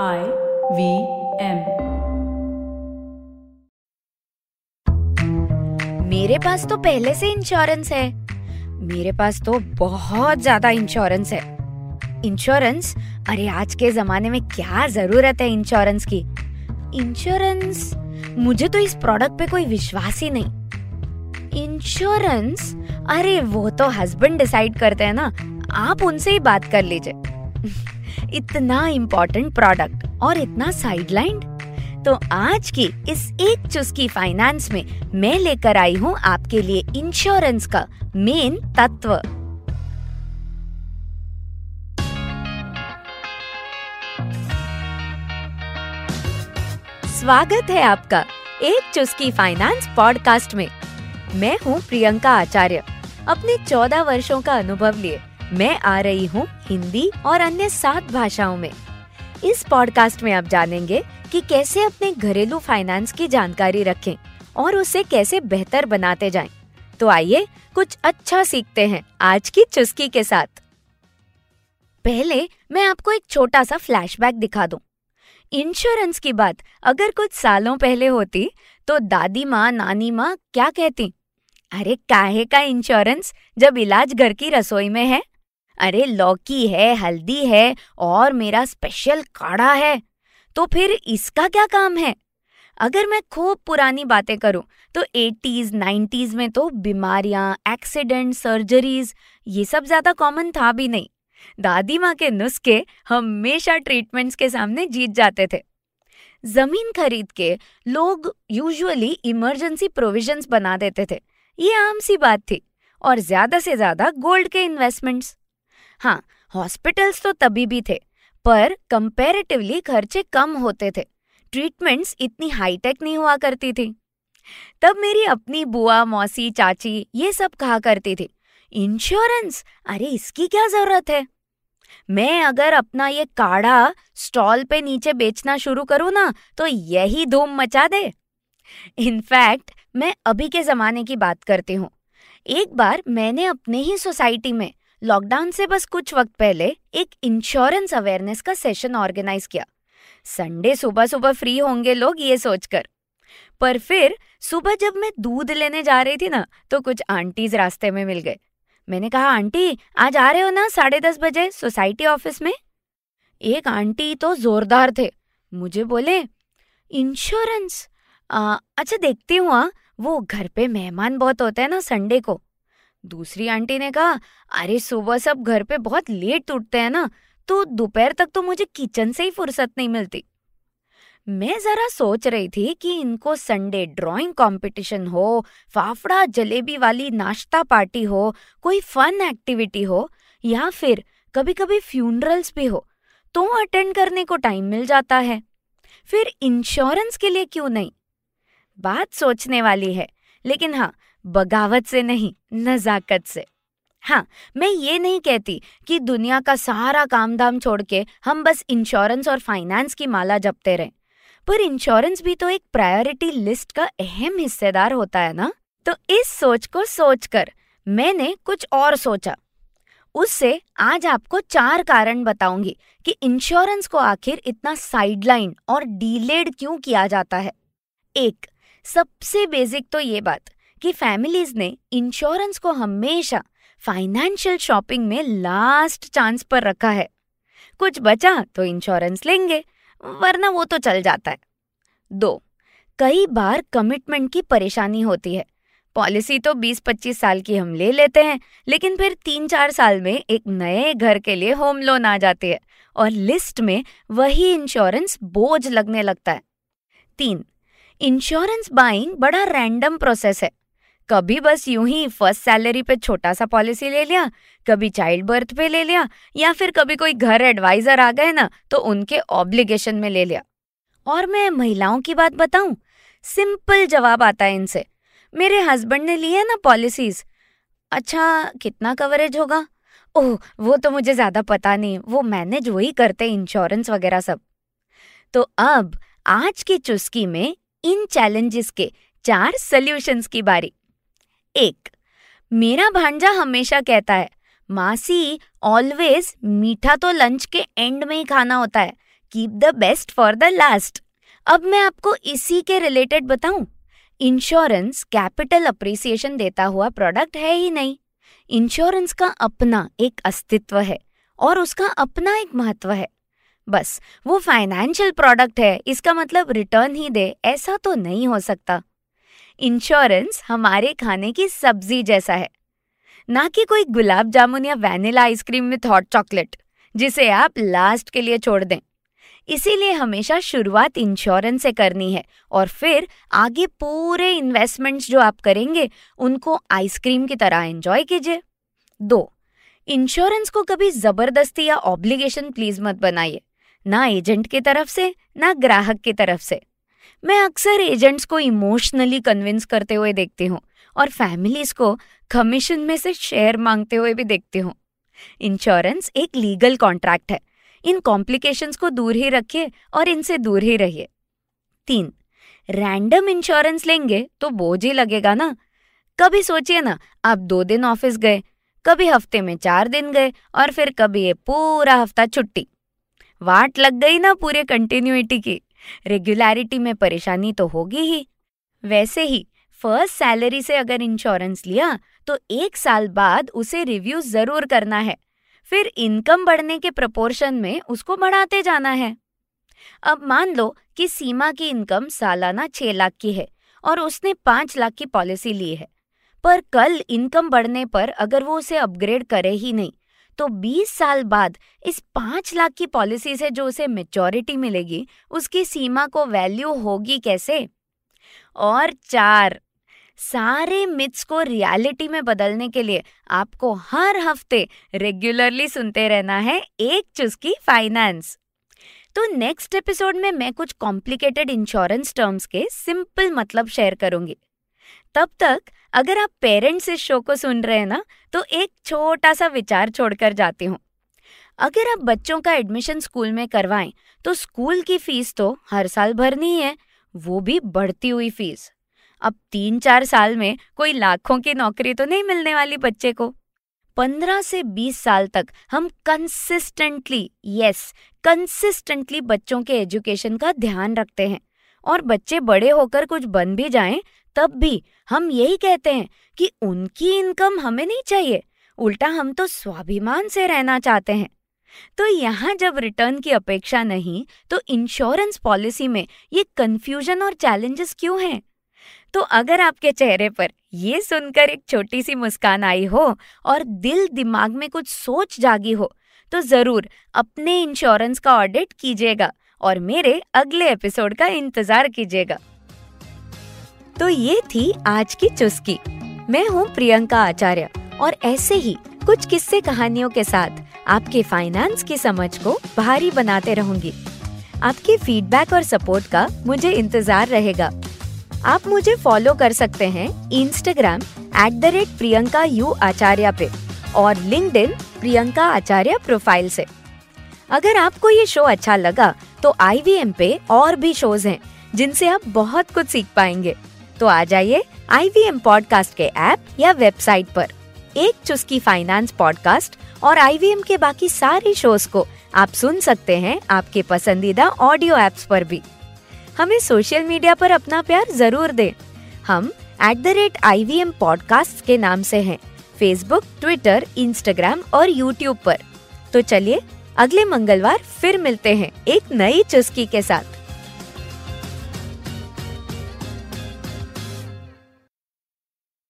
I V M. मेरे पास तो पहले से इंश्योरेंस है। मेरे पास तो बहुत ज़्यादा इंश्योरेंस है। इंश्योरेंस अरे, आज के जमाने में क्या ज़रूरत है इंश्योरेंस की? इंश्योरेंस मुझे तो इस प्रोडक्ट पे कोई विश्वास ही नहीं। इंश्योरेंस अरे, वो तो हस्बैंड डिसाइड करते हैं ना। आप उनसे ही बात कर लीजिए। इतना इम्पोर्टेंट प्रोडक्ट और इतना साइडलाइन तो आज की इस एक चुस्की फाइनेंस में मैं लेकर आई हूँ आपके लिए इंश्योरेंस का मेन तत्व। स्वागत है आपका एक चुस्की फाइनेंस पॉडकास्ट में। मैं हूँ प्रियंका आचार्य। अपने चौदह वर्षों का अनुभव लिए मैं आ रही हूँ हिंदी और अन्य सात भाषाओं में इस पॉडकास्ट में आप जानेंगे कि कैसे अपने घरेलू फाइनेंस की जानकारी रखें और उसे कैसे बेहतर बनाते जाएँ। तो आइए कुछ अच्छा सीखते हैं आज की चुस्की के साथ पहले मैं आपको एक छोटा सा फ्लैशबैक दिखा दूँ। इंश्योरेंस की बात अगर कुछ सालों पहले होती तो दादी माँ, नानी माँ क्या कहती अरे काहे का इंश्योरेंस जब इलाज घर की रसोई में है अरे लौकी है, हल्दी है और मेरा स्पेशल काढ़ा है। तो फिर इसका क्या काम है? अगर मैं खूब पुरानी बातें करूँ तो एटीज नाइन्टीज में तो बीमारियाँ एक्सीडेंट सर्जरीज ये सब ज़्यादा कॉमन था भी नहीं। दादी माँ के नुस्खे हमेशा ट्रीटमेंट्स के सामने जीत जाते थे। ज़मीन खरीद के लोग यूजुअली इमरजेंसी प्रोविजंस बना देते थे। ये आम सी बात थी और ज़्यादा से ज़्यादा गोल्ड के इन्वेस्टमेंट्स हाँ हॉस्पिटल्स तो तभी भी थे, पर कंपैरेटिवली खर्चे कम होते थे। ट्रीटमेंट्स इतनी हाईटेक नहीं हुआ करती थी। तब मेरी अपनी बुआ, मौसी, चाची ये सब कहा करती थी इंश्योरेंस अरे, इसकी क्या ज़रूरत है? मैं अगर अपना ये काढ़ा स्टॉल पे नीचे बेचना शुरू करूँ ना तो यही धूम मचा दे। इनफैक्ट मैं अभी के जमाने की बात करती हूँ। एक बार मैंने अपने ही सोसाइटी में लॉकडाउन से बस कुछ वक्त पहले एक इंश्योरेंस अवेयरनेस का सेशन ऑर्गेनाइज किया। संडे सुबह सुबह फ्री होंगे लोग ये सोचकर। पर फिर सुबह जब मैं दूध लेने जा रही थी ना तो कुछ आंटीज रास्ते में मिल गए। मैंने कहा आंटी आज आ रहे हो ना साढ़े दस बजे सोसाइटी ऑफ़िस में? एक आंटी तो जोरदार थे। मुझे बोले इंश्योरेंस अच्छा देखती हूँ हाँ, वो घर पे मेहमान बहुत होते हैं ना संडे को। दूसरी आंटी ने कहा, अरे, सुबह सब घर पे बहुत लेट उठते हैं ना तो दोपहर तक तो मुझे किचन से ही फुर्सत नहीं मिलती। मैं जरा सोच रही थी कि इनको संडे ड्राइंग कंपटीशन हो, फाफड़ा जलेबी वाली नाश्ता पार्टी हो, कोई फन एक्टिविटी हो, या फिर कभी कभी फ्यूनरल्स भी हो तो अटेंड करने को टाइम मिल जाता है। फिर इंश्योरेंस के लिए क्यों नहीं? बात सोचने वाली है, लेकिन हाँ बगावत से नहीं, नजाकत से। हाँ मैं ये नहीं कहती कि दुनिया का सारा काम धाम छोड़ के हम बस इंश्योरेंस और फाइनेंस की माला जपते रहें। पर इंश्योरेंस भी तो एक प्रायोरिटी लिस्ट का अहम हिस्सेदार होता है ना? तो इस सोच को सोचकर मैंने कुछ और सोचा। उससे आज आपको चार कारण बताऊँगी कि इंश्योरेंस को आखिर इतना साइडलाइन और डीलेड क्यों किया जाता है। एक, सबसे बेसिक तो ये बात कि फैमिलीज़ ने इंश्योरेंस को हमेशा फाइनेंशियल शॉपिंग में लास्ट चांस पर रखा है। कुछ बचा तो इंश्योरेंस लेंगे, वरना वो तो चल जाता है। दो, कई बार कमिटमेंट की परेशानी होती है। पॉलिसी तो 20-25 साल की हम ले लेते हैं, लेकिन फिर तीन चार साल में एक नए घर के लिए होम लोन आ जाती है और लिस्ट में वही इंश्योरेंस बोझ लगने लगता है। तीन इंश्योरेंस बाइंग बड़ा रैंडम प्रोसेस है। कभी बस यूँ ही फ़र्स्ट सैलरी पे छोटा सा पॉलिसी ले लिया, कभी चाइल्ड बर्थ पे ले लिया, या फिर कभी कोई घर एडवाइजर आ गए ना तो उनके ऑब्लिगेशन में ले लिया। और मैं महिलाओं की बात बताऊँ, सिंपल जवाब आता है इनसे। मेरे हस्बैंड ने ली है ना पॉलिसीज़। अच्छा कितना कवरेज होगा? ओह, वो तो मुझे ज़्यादा पता नहीं, वो मैनेज वही करते इंश्योरेंस वगैरह सब। तो अब, आज की चुस्की में इन चैलेंजेस के चार सोल्यूशंस की बारी। एक। मेरा भांजा हमेशा कहता है, मासी ऑलवेज मीठा तो लंच के एंड में ही खाना होता है। Keep the best for the last अब मैं आपको इसी के रिलेटेड बताऊँ। इंश्योरेंस कैपिटल अप्रिसिएशन देता हुआ प्रोडक्ट है ही नहीं। इंश्योरेंस का अपना एक अस्तित्व है और उसका अपना एक महत्व है। बस, वो फाइनेंशियल प्रोडक्ट है, इसका मतलब रिटर्न ही दे, ऐसा तो नहीं हो सकता। इंश्योरेंस हमारे खाने की सब्ज़ी जैसा है। ना कि कोई गुलाब जामुन या vanilla ice cream with hot chocolate, जिसे आप लास्ट के लिए छोड़ दें। इसीलिए हमेशा शुरुआत इंश्योरेंस से करनी है और फिर आगे पूरे इन्वेस्टमेंट्स जो आप करेंगे, उनको आइसक्रीम की तरह एंजॉय कीजिए। दो, इंश्योरेंस को कभी ज़बरदस्ती या ऑब्लिगेशन प्लीज़ मत बनाइए। ना एजेंट की तरफ़ से, ना ग्राहक की तरफ़ से। मैं अक्सर एजेंट्स को इमोशनली कन्विंस करते हुए देखती हूँ और फैमिलीज़ को कमीशन में से शेयर मांगते हुए भी देखती हूँ। इंश्योरेंस एक लीगल कॉन्ट्रैक्ट है। इन कॉम्प्लिकेशंस को दूर ही रखिए और इनसे दूर ही रहिए। तीन, रैंडम इंश्योरेंस लेंगे तो बोझ ही लगेगा ना। कभी सोचिए ना, आप दो दिन ऑफ़िस गए, कभी हफ़्ते में चार दिन गए और फिर कभी ये पूरा हफ़्ता छुट्टी। वाट लग गई ना पूरे कंटिन्यूटी की। रेगुलरिटी में परेशानी तो होगी ही। वैसे ही फ़र्स्ट सैलरी से अगर इंश्योरेंस लिया तो एक साल बाद उसे रिव्यू ज़रूर करना है। फिर इनकम बढ़ने के प्रपोर्शन में उसको बढ़ाते जाना है। अब मान लो कि सीमा की इनकम सालाना छह लाख की है और उसने पाँच लाख की पॉलिसी ली है। पर कल इनकम बढ़ने पर अगर वो उसे अपग्रेड करे ही नहीं तो 20 साल बाद इस पाँच लाख की पॉलिसी से जो उसे मेचोरिटी मिलेगी, उसकी सीमा को वैल्यू होगी कैसे? और चार, सारे मिथ्स को रियलिटी में बदलने के लिए आपको हर हफ़्ते रेगुलरली सुनते रहना है एक चुस्की फाइनेंस तो नेक्स्ट एपिसोड में मैं कुछ कॉम्प्लिकेटेड इंश्योरेंस टर्म्स के सिंपल मतलब शेयर करूँगी। तब तक अगर आप पेरेंट्स इस शो को सुन रहे हैं ना तो एक छोटा सा विचार छोड़कर जाती हूँ। अगर आप बच्चों का एडमिशन स्कूल में करवाएँ तो स्कूल की फ़ीस तो हर साल भरनी है वो भी बढ़ती हुई फ़ीस। अब तीन चार साल में कोई लाखों की नौकरी तो नहीं मिलने वाली बच्चे को। पंद्रह से बीस साल तक हम कंसिस्टेंटली यस कंसिस्टेंटली बच्चों के एजुकेशन का ध्यान रखते हैं। और बच्चे बड़े होकर कुछ बन भी जाएँ तब भी हम यही कहते हैं कि उनकी इनकम हमें नहीं चाहिए। उल्टा हम तो स्वाभिमान से रहना चाहते हैं। तो यहाँ जब रिटर्न की अपेक्षा नहीं तो इंश्योरेंस पॉलिसी में ये कंफ्यूजन और चैलेंजेस क्यों हैं? तो अगर आपके चेहरे पर ये सुनकर एक छोटी सी मुस्कान आई हो और दिल दिमाग में कुछ सोच जागी हो तो ज़रूर अपने इंश्योरेंस का ऑडिट कीजिएगा और मेरे अगले एपिसोड का इंतज़ार कीजिएगा। तो ये थी आज की चुस्की। मैं हूँ प्रियंका आचार्य और ऐसे ही कुछ किस्से कहानियों के साथ आपके फाइनेंस की समझ को भारी बनाते रहूँगी। आपके फीडबैक और सपोर्ट का मुझे इंतज़ार रहेगा। आप मुझे फॉलो कर सकते हैं Instagram at the rate Priyanka U Acharya पे और लिंक प्रियंका आचार्य प्रोफ़ाइल से। अगर आपको ये शो अच्छा लगा तो IVM पे और भी शोज़ हैं, जिनसे आप बहुत कुछ सीख पाएँगे। तो आ जाइए आई वी एम पॉडकास्ट के ऐप या वेबसाइट पर। एक चुस्की फाइनेंस पॉडकास्ट और आई वी एम के बाकी सारे शोज़ को आप सुन सकते हैं आपके पसंदीदा ऑडियो एप्स पर भी। हमें सोशल मीडिया पर अपना प्यार ज़रूर दें। हम at the rate I V M podcast के नाम से हैं फेसबुक ट्विटर इंस्टाग्राम और यूट्यूब पर। तो चलिए अगले मंगलवार फिर मिलते हैं एक नई चुस्की के साथ।